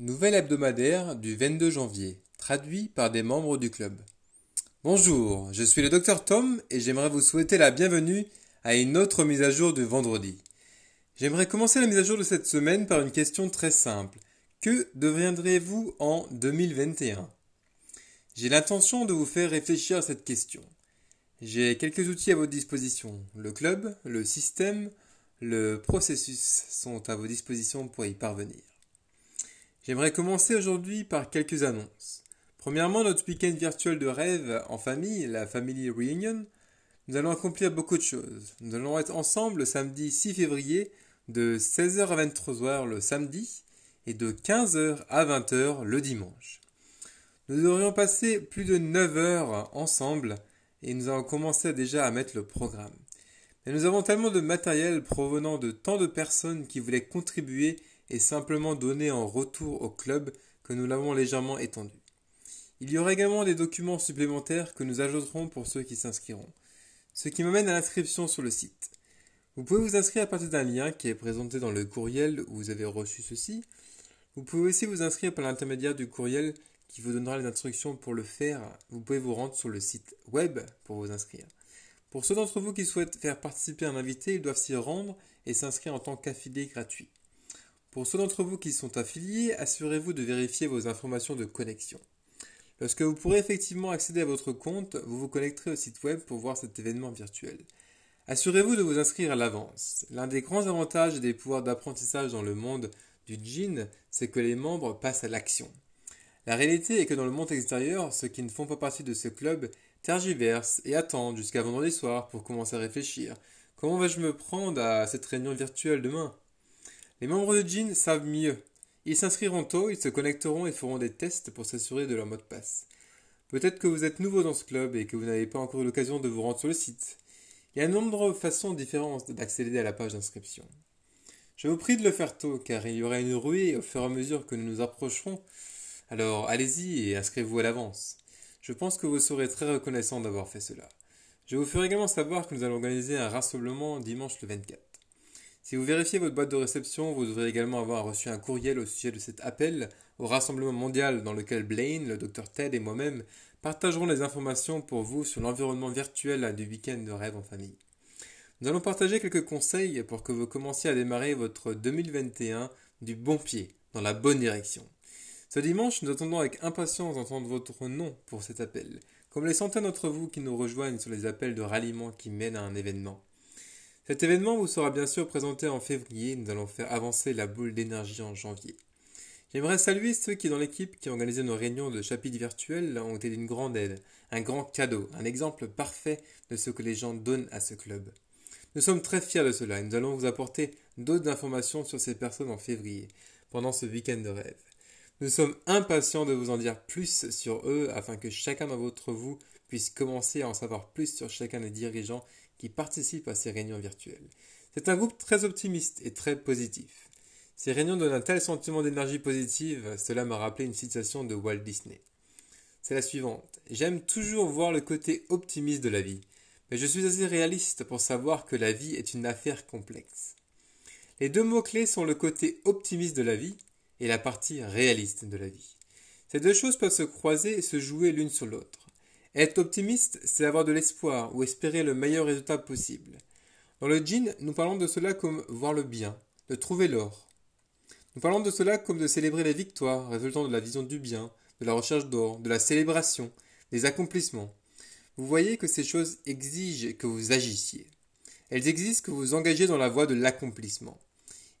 Nouvelle hebdomadaire du 22 janvier, traduit par des membres du club. Bonjour, je suis le docteur Tom et j'aimerais vous souhaiter la bienvenue à une autre mise à jour du vendredi. J'aimerais commencer la mise à jour de cette semaine par une question très simple. Que deviendrez-vous en 2021 J'ai l'intention de vous faire réfléchir à cette question. J'ai quelques outils à votre disposition. Le club, le système, le processus sont à vos dispositions pour y parvenir. J'aimerais commencer aujourd'hui par quelques annonces. Premièrement, notre week-end virtuel de rêve en famille, la Family Reunion, nous allons accomplir beaucoup de choses. Nous allons être ensemble le samedi 6 février de 16h à 23h le samedi et de 15h à 20h le dimanche. Nous aurions passé plus de 9 heures ensemble et nous avons commencé déjà à mettre le programme. Mais nous avons tellement de matériel provenant de tant de personnes qui voulaient contribuer et simplement donner en retour au club que nous l'avons légèrement étendu. Il y aura également des documents supplémentaires que nous ajouterons pour ceux qui s'inscriront. Ce qui m'amène à l'inscription sur le site. Vous pouvez vous inscrire à partir d'un lien qui est présenté dans le courriel où vous avez reçu ceci. Vous pouvez aussi vous inscrire par l'intermédiaire du courriel qui vous donnera les instructions pour le faire. Vous pouvez vous rendre sur le site web pour vous inscrire. Pour ceux d'entre vous qui souhaitent faire participer un invité, ils doivent s'y rendre et s'inscrire en tant qu'affilié gratuit. Pour ceux d'entre vous qui sont affiliés, assurez-vous de vérifier vos informations de connexion. Lorsque vous pourrez effectivement accéder à votre compte, vous vous connecterez au site web pour voir cet événement virtuel. Assurez-vous de vous inscrire à l'avance. L'un des grands avantages des pouvoirs d'apprentissage dans le monde du jean, c'est que les membres passent à l'action. La réalité est que dans le monde extérieur, ceux qui ne font pas partie de ce club tergiversent et attendent jusqu'à vendredi soir pour commencer à réfléchir. Comment vais-je me prendre à cette réunion virtuelle demain? Les membres de Jean savent mieux. Ils s'inscriront tôt, ils se connecteront et feront des tests pour s'assurer de leur mot de passe. Peut-être que vous êtes nouveau dans ce club et que vous n'avez pas encore eu l'occasion de vous rendre sur le site. Il y a de nombreuses façons différentes d'accéder à la page d'inscription. Je vous prie de le faire tôt, car il y aura une ruée au fur et à mesure que nous nous approcherons. Alors allez-y et inscrivez-vous à l'avance. Je pense que vous serez très reconnaissant d'avoir fait cela. Je vous ferai également savoir que nous allons organiser un rassemblement dimanche le 24. Si vous vérifiez votre boîte de réception, vous devrez également avoir reçu un courriel au sujet de cet appel au rassemblement mondial dans lequel Blaine, le docteur Ted et moi-même partagerons les informations pour vous sur l'environnement virtuel du week-end de rêve en famille. Nous allons partager quelques conseils pour que vous commenciez à démarrer votre 2021 du bon pied, dans la bonne direction. Ce dimanche, nous attendons avec impatience d'entendre votre nom pour cet appel, comme les centaines d'entre vous qui nous rejoignent sur les appels de ralliement qui mènent à un événement. Cet événement vous sera bien sûr présenté en février, nous allons faire avancer la boule d'énergie en janvier. J'aimerais saluer ceux qui dans l'équipe qui organisé nos réunions de chapitres virtuels ont été d'une grande aide, un grand cadeau, un exemple parfait de ce que les gens donnent à ce club. Nous sommes très fiers de cela et nous allons vous apporter d'autres informations sur ces personnes en février, pendant ce week-end de rêve. Nous sommes impatients de vous en dire plus sur eux afin que chacun d'entre vous puisse commencer à en savoir plus sur chacun des dirigeants qui participent à ces réunions virtuelles. C'est un groupe très optimiste et très positif. Ces réunions donnent un tel sentiment d'énergie positive, cela m'a rappelé une citation de Walt Disney. C'est la suivante. J'aime toujours voir le côté optimiste de la vie, mais je suis assez réaliste pour savoir que la vie est une affaire complexe. Les deux mots-clés sont le côté optimiste de la vie et la partie réaliste de la vie. Ces deux choses peuvent se croiser et se jouer l'une sur l'autre. Être optimiste, c'est avoir de l'espoir ou espérer le meilleur résultat possible. Dans le djinn, nous parlons de cela comme voir le bien, de trouver l'or. Nous parlons de cela comme de célébrer les victoires résultant de la vision du bien, de la recherche d'or, de la célébration, des accomplissements. Vous voyez que ces choses exigent que vous agissiez. Elles exigent que vous vous engagez dans la voie de l'accomplissement.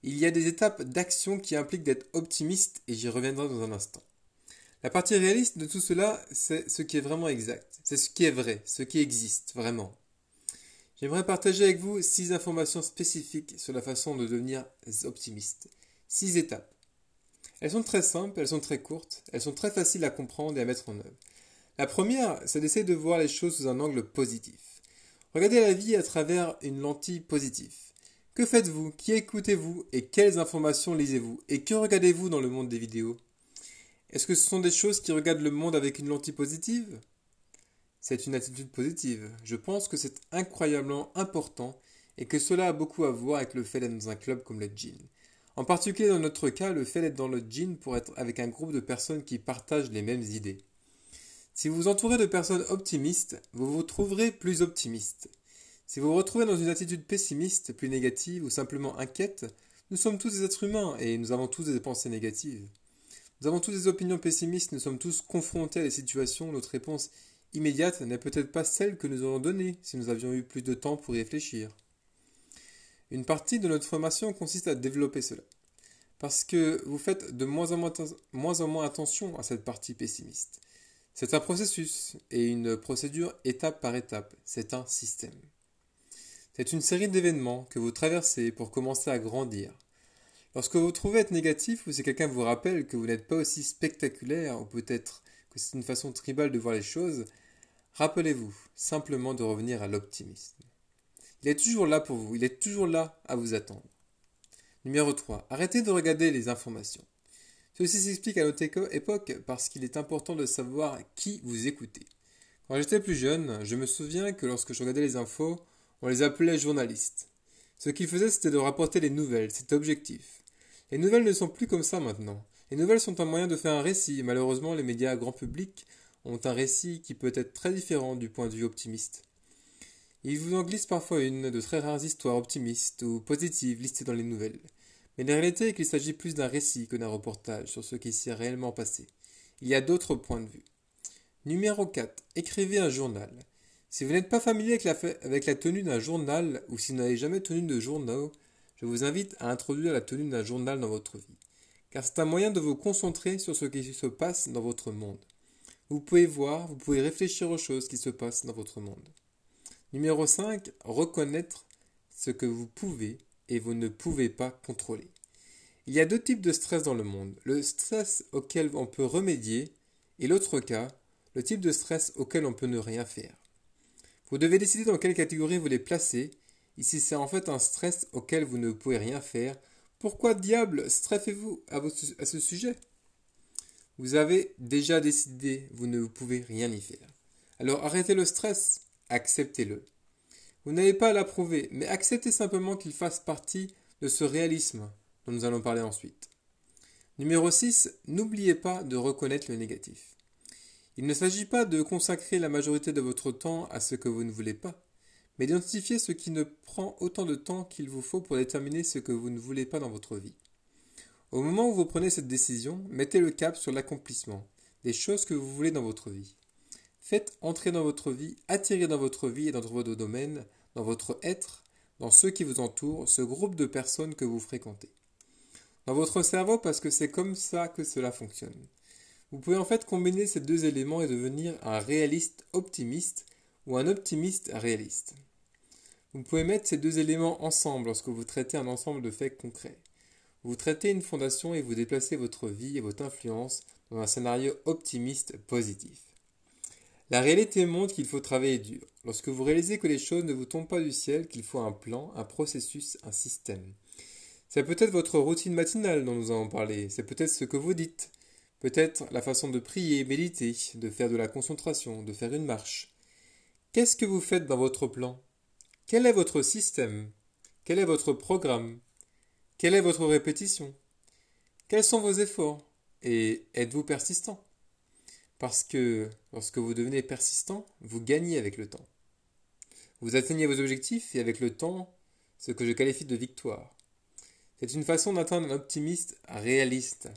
Il y a des étapes d'action qui impliquent d'être optimiste et j'y reviendrai dans un instant. La partie réaliste de tout cela, c'est ce qui est vraiment exact, c'est ce qui est vrai, ce qui existe vraiment. J'aimerais partager avec vous six informations spécifiques sur la façon de devenir optimiste. Six étapes. Elles sont très simples, elles sont très courtes, elles sont très faciles à comprendre et à mettre en œuvre. La première, c'est d'essayer de voir les choses sous un angle positif. Regardez la vie à travers une lentille positive. Que faites-vous? Qui écoutez-vous? Et quelles informations lisez-vous? Et que regardez-vous dans le monde des vidéos? Est-ce que ce sont des choses qui regardent le monde avec une lentille positive? C'est une attitude positive. Je pense que c'est incroyablement important et que cela a beaucoup à voir avec le fait d'être dans un club comme le Jean. En particulier dans notre cas, le fait d'être dans le gym pour être avec un groupe de personnes qui partagent les mêmes idées. Si vous vous entourez de personnes optimistes, vous vous trouverez plus optimiste. Si vous vous retrouvez dans une attitude pessimiste, plus négative ou simplement inquiète, nous sommes tous des êtres humains et nous avons tous des pensées négatives. Nous avons tous des opinions pessimistes, nous sommes tous confrontés à des situations où notre réponse immédiate n'est peut-être pas celle que nous aurions donnée si nous avions eu plus de temps pour y réfléchir. Une partie de notre formation consiste à développer cela. Parce que vous faites de moins en moins, moins, en moins attention à cette partie pessimiste. C'est un processus et une procédure étape par étape. C'est un système. C'est une série d'événements que vous traversez pour commencer à grandir. Lorsque vous trouvez être négatif ou si quelqu'un vous rappelle que vous n'êtes pas aussi spectaculaire ou peut-être que c'est une façon tribale de voir les choses, rappelez-vous simplement de revenir à l'optimisme. Il est toujours là pour vous, il est toujours là à vous attendre. Numéro 3. Arrêtez de regarder les informations. Ceci s'explique à notre époque parce qu'il est important de savoir qui vous écoutez. Quand j'étais plus jeune, je me souviens que lorsque je regardais les infos, on les appelait journalistes. Ce qu'ils faisaient, c'était de rapporter les nouvelles, c'était objectif. Les nouvelles ne sont plus comme ça maintenant. Les nouvelles sont un moyen de faire un récit, malheureusement les médias grand public ont un récit qui peut être très différent du point de vue optimiste. Il vous en glisse parfois une de très rares histoires optimistes ou positives listées dans les nouvelles. Mais la réalité est qu'il s'agit plus d'un récit que d'un reportage sur ce qui s'est réellement passé. Il y a d'autres points de vue. Numéro 4. Écrivez un journal. Si vous n'êtes pas familier avec la, tenue d'un journal ou si vous n'avez jamais tenu de journal, je vous invite à introduire la tenue d'un journal dans votre vie. Car c'est un moyen de vous concentrer sur ce qui se passe dans votre monde. Vous pouvez voir, vous pouvez réfléchir aux choses qui se passent dans votre monde. Numéro 5. Reconnaître ce que vous pouvez et vous ne pouvez pas contrôler. Il y a deux types de stress dans le monde. Le stress auquel on peut remédier et l'autre cas, le type de stress auquel on peut ne rien faire. Vous devez décider dans quelle catégorie vous les placez. Ici, c'est en fait un stress auquel vous ne pouvez rien faire. Pourquoi diable stressez-vous à, à ce sujet? Vous avez déjà décidé, vous ne pouvez rien y faire. Alors arrêtez le stress acceptez-le. Vous n'avez pas à l'approuver, mais acceptez simplement qu'il fasse partie de ce réalisme dont nous allons parler ensuite. Numéro 6. N'oubliez pas de reconnaître le négatif. Il ne s'agit pas de consacrer la majorité de votre temps à ce que vous ne voulez pas, mais d'identifier ce qui ne prend autant de temps qu'il vous faut pour déterminer ce que vous ne voulez pas dans votre vie. Au moment où vous prenez cette décision, mettez le cap sur l'accomplissement des choses que vous voulez dans votre vie. Faites entrer dans votre vie, attirer dans votre vie et dans votre domaine, dans votre être, dans ceux qui vous entourent, ce groupe de personnes que vous fréquentez. Dans votre cerveau parce que c'est comme ça que cela fonctionne. Vous pouvez en fait combiner ces deux éléments et devenir un réaliste optimiste ou un optimiste réaliste. Vous pouvez mettre ces deux éléments ensemble lorsque vous traitez un ensemble de faits concrets. Vous traitez une fondation et vous déplacez votre vie et votre influence dans un scénario optimiste positif. La réalité montre qu'il faut travailler dur. Lorsque vous réalisez que les choses ne vous tombent pas du ciel, qu'il faut un plan, un processus, un système. C'est peut-être votre routine matinale dont nous avons parlé, c'est peut-être ce que vous dites, peut-être la façon de prier, méditer, de faire de la concentration, de faire une marche. Qu'est-ce que vous faites dans votre plan? Quel est votre système? Quel est votre programme? Quelle est votre répétition? Quels sont vos efforts? Et êtes-vous persistant? Parce que lorsque vous devenez persistant, vous gagnez avec le temps. Vous atteignez vos objectifs et avec le temps, ce que je qualifie de victoire. C'est une façon d'atteindre un optimiste réaliste.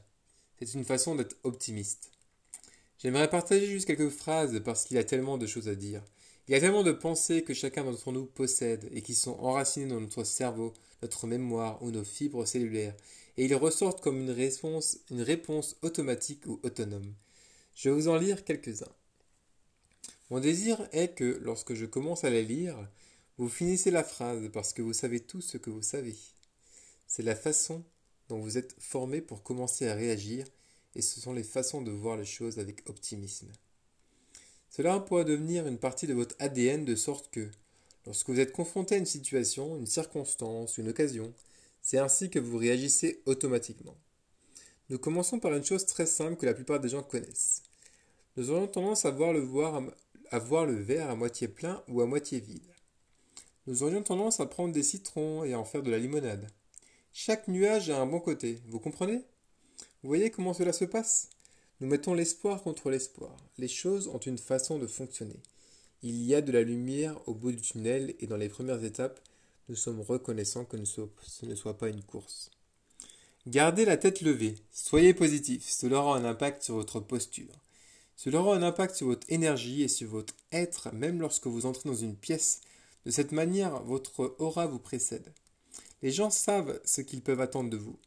C'est une façon d'être optimiste. J'aimerais partager juste quelques phrases parce qu'il y a tellement de choses à dire. Il y a tellement de pensées que chacun d'entre nous possède et qui sont enracinées dans notre cerveau, notre mémoire ou nos fibres cellulaires, et ils ressortent comme une réponse, une réponse automatique ou autonome. Je vais vous en lire quelques-uns. Mon désir est que, lorsque je commence à les lire, vous finissez la phrase parce que vous savez tout ce que vous savez. C'est la façon dont vous êtes formé pour commencer à réagir et ce sont les façons de voir les choses avec optimisme. Cela pourrait devenir une partie de votre ADN de sorte que, lorsque vous êtes confronté à une situation, une circonstance, une occasion, c'est ainsi que vous réagissez automatiquement. Nous commençons par une chose très simple que la plupart des gens connaissent. Nous aurions tendance à voir le, à voir le verre à moitié plein ou à moitié vide. Nous aurions tendance à prendre des citrons et à en faire de la limonade. Chaque nuage a un bon côté, vous comprenez? Vous voyez comment cela se passe? Nous mettons l'espoir contre l'espoir. Les choses ont une façon de fonctionner. Il y a de la lumière au bout du tunnel et dans les premières étapes, nous sommes reconnaissants que ce ne soit pas une course. Gardez la tête levée, soyez positif, cela aura un impact sur votre posture. Cela aura un impact sur votre énergie et sur votre être, même lorsque vous entrez dans une pièce. De cette manière, votre aura vous précède. Les gens savent ce qu'ils peuvent attendre de vous.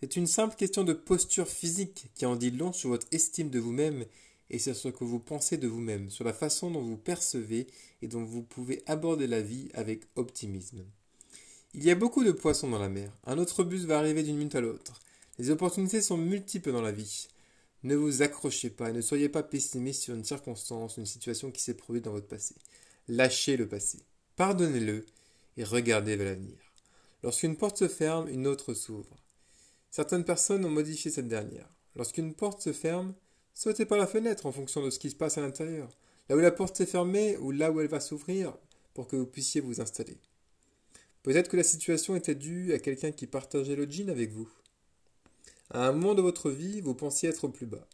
C'est une simple question de posture physique qui en dit long sur votre estime de vous-même et sur ce que vous pensez de vous-même, sur la façon dont vous percevez et dont vous pouvez aborder la vie avec optimisme. Il y a beaucoup de poissons dans la mer. Un autre bus va arriver d'une minute à l'autre. Les opportunités sont multiples dans la vie. Ne vous accrochez pas et ne soyez pas pessimiste sur une circonstance, une situation qui s'est produite dans votre passé. Lâchez le passé. Pardonnez-le et regardez vers l'avenir. Lorsqu'une porte se ferme, une autre s'ouvre. Certaines personnes ont modifié cette dernière. Lorsqu'une porte se ferme, sautez par la fenêtre en fonction de ce qui se passe à l'intérieur, là où la porte s'est fermée ou là où elle va s'ouvrir, pour que vous puissiez vous installer. Peut-être que la situation était due à quelqu'un qui partageait le jean avec vous. À un moment de votre vie, vous pensiez être plus bas.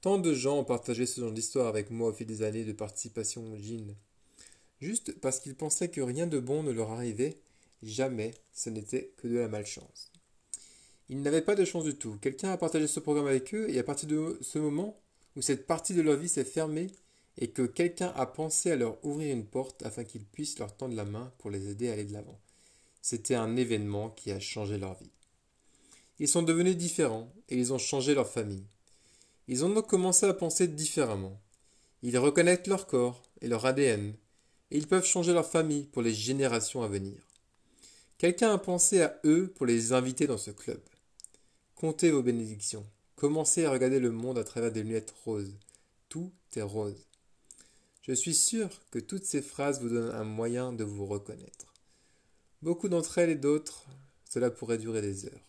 Tant de gens ont partagé ce genre d'histoire avec moi au fil des années de participation au jean. Juste parce qu'ils pensaient que rien de bon ne leur arrivait Jamais ce n'était que de la malchance. Ils n'avaient pas de chance du tout. Quelqu'un a partagé ce programme avec eux et à partir de ce moment où cette partie de leur vie s'est fermée et que quelqu'un a pensé à leur ouvrir une porte afin qu'ils puissent leur tendre la main pour les aider à aller de l'avant. C'était un événement qui a changé leur vie. Ils sont devenus différents et ils ont changé leur famille. Ils ont donc commencé à penser différemment. Ils reconnaissent leur corps et leur ADN et ils peuvent changer leur famille pour les générations à venir. Quelqu'un a pensé à eux pour les inviter dans ce club. Comptez vos bénédictions. Commencez à regarder le monde à travers des lunettes roses. Tout est rose. Je suis sûr que toutes ces phrases vous donnent un moyen de vous reconnaître. Beaucoup d'entre elles et d'autres, cela pourrait durer des heures.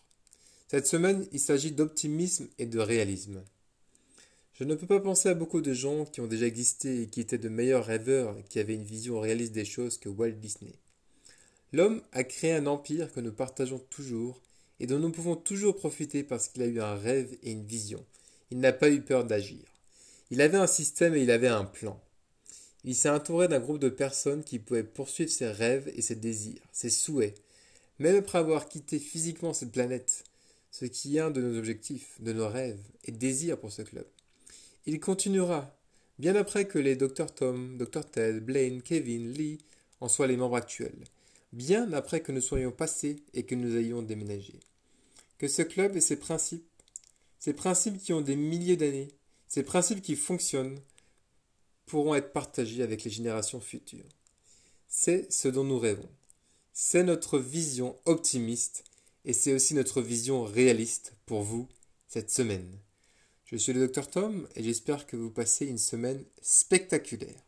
Cette semaine, il s'agit d'optimisme et de réalisme. Je ne peux pas penser à beaucoup de gens qui ont déjà existé et qui étaient de meilleurs rêveurs, qui avaient une vision réaliste des choses que Walt Disney. L'homme a créé un empire que nous partageons toujours et dont nous pouvons toujours profiter parce qu'il a eu un rêve et une vision. Il n'a pas eu peur d'agir. Il avait un système et il avait un plan. Il s'est entouré d'un groupe de personnes qui pouvaient poursuivre ses rêves et ses désirs, ses souhaits, même après avoir quitté physiquement cette planète, ce qui est un de nos objectifs, de nos rêves et désirs pour ce club. Il continuera, bien après que les Dr Tom, Dr Ted, Blaine, Kevin, Lee en soient les membres actuels bien après que nous soyons passés et que nous ayons déménagé. Que ce club et ses principes, ces principes qui ont des milliers d'années, ces principes qui fonctionnent, pourront être partagés avec les générations futures. C'est ce dont nous rêvons. C'est notre vision optimiste et c'est aussi notre vision réaliste pour vous cette semaine. Je suis le docteur Tom et j'espère que vous passez une semaine spectaculaire.